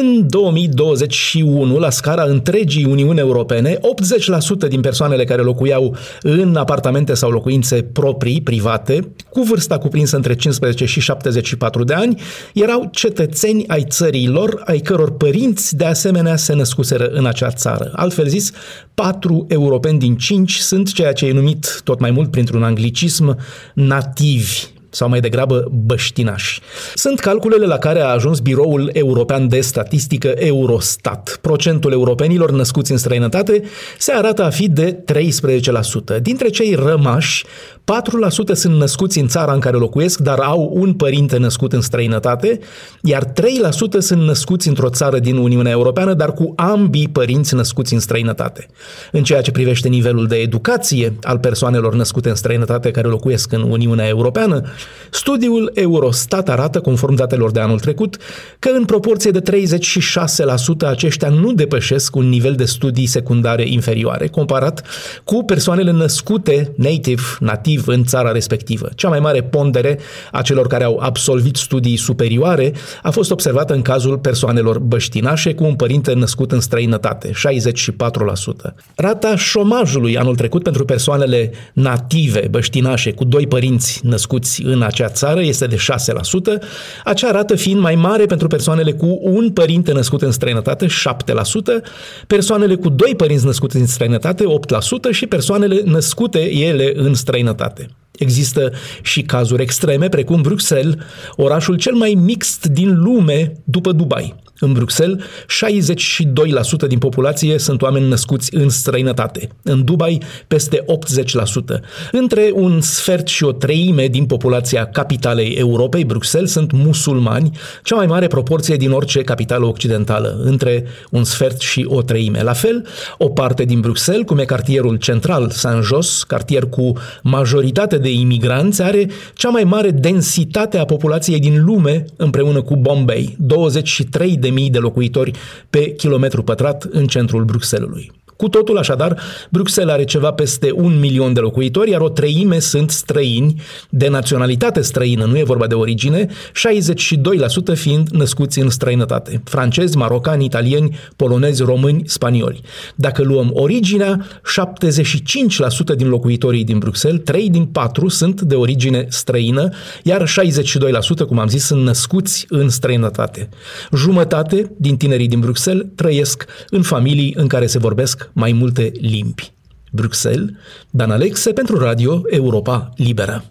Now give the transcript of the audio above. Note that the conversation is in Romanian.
În 2021, la scara întregii Uniuni Europene, 80% din persoanele care locuiau în apartamente sau locuințe proprii, private, cu vârsta cuprinsă între 15 și 74 de ani, erau cetățeni ai țării lor, ai căror părinți de asemenea se născuseră în acea țară. Altfel zis, 4 europeni din 5 sunt ceea ce e numit tot mai mult printr-un anglicism nativi sau mai degrabă băștinași. Sunt calculele la care a ajuns Biroul European de Statistică Eurostat. Procentul europenilor născuți în străinătate se arată a fi de 13%. Dintre cei rămași, 4% sunt născuți în țara în care locuiesc, dar au un părinte născut în străinătate, iar 3% sunt născuți într-o țară din Uniunea Europeană, dar cu ambii părinți născuți în străinătate. În ceea ce privește nivelul de educație al persoanelor născute în străinătate care locuiesc în Uniunea Europeană, studiul Eurostat arată, conform datelor de anul trecut, că în proporție de 36% aceștia nu depășesc un nivel de studii secundare inferioare, comparat cu persoanele născute native, nativ, activ în țara respectivă. Cea mai mare pondere a celor care au absolvit studii superioare a fost observată în cazul persoanelor băștinașe cu un părinte născut în străinătate, 64%. Rata șomajului anul trecut pentru persoanele native băștinașe cu doi părinți născuți în acea țară este de 6%, acea rată fiind mai mare pentru persoanele cu un părinte născut în străinătate, 7%, persoanele cu doi părinți născuți în străinătate, 8% și persoanele născute ele în străinătate sănătate. Există și cazuri extreme, precum Bruxelles, orașul cel mai mixt din lume după Dubai. În Bruxelles, 62% din populație sunt oameni născuți în străinătate. În Dubai, peste 80%. Între un sfert și o treime din populația capitalei Europei, Bruxelles, sunt musulmani, cea mai mare proporție din orice capitală occidentală, între un sfert și o treime. La fel, o parte din Bruxelles, cum e cartierul central Saint-Jos, cartier cu majoritate de imigranți, are cea mai mare densitate a populației din lume împreună cu Bombay, 23 de de de locuitori pe kilometru pătrat în centrul Bruxellesului. Cu totul, așadar, Bruxelles are ceva peste un milion de locuitori, iar o treime sunt străini, de naționalitate străină, nu e vorba de origine, 62% fiind născuți în străinătate. Francezi, marocani, italieni, polonezi, români, spanioli. Dacă luăm originea, 75% din locuitorii din Bruxelles, 3 din 4 sunt de origine străină, iar 62%, cum am zis, sunt născuți în străinătate. Jumătate din tinerii din Bruxelles trăiesc în familii în care se vorbesc mai multe limbi. Bruxelles, Dan Alexe pentru Radio Europa Liberă.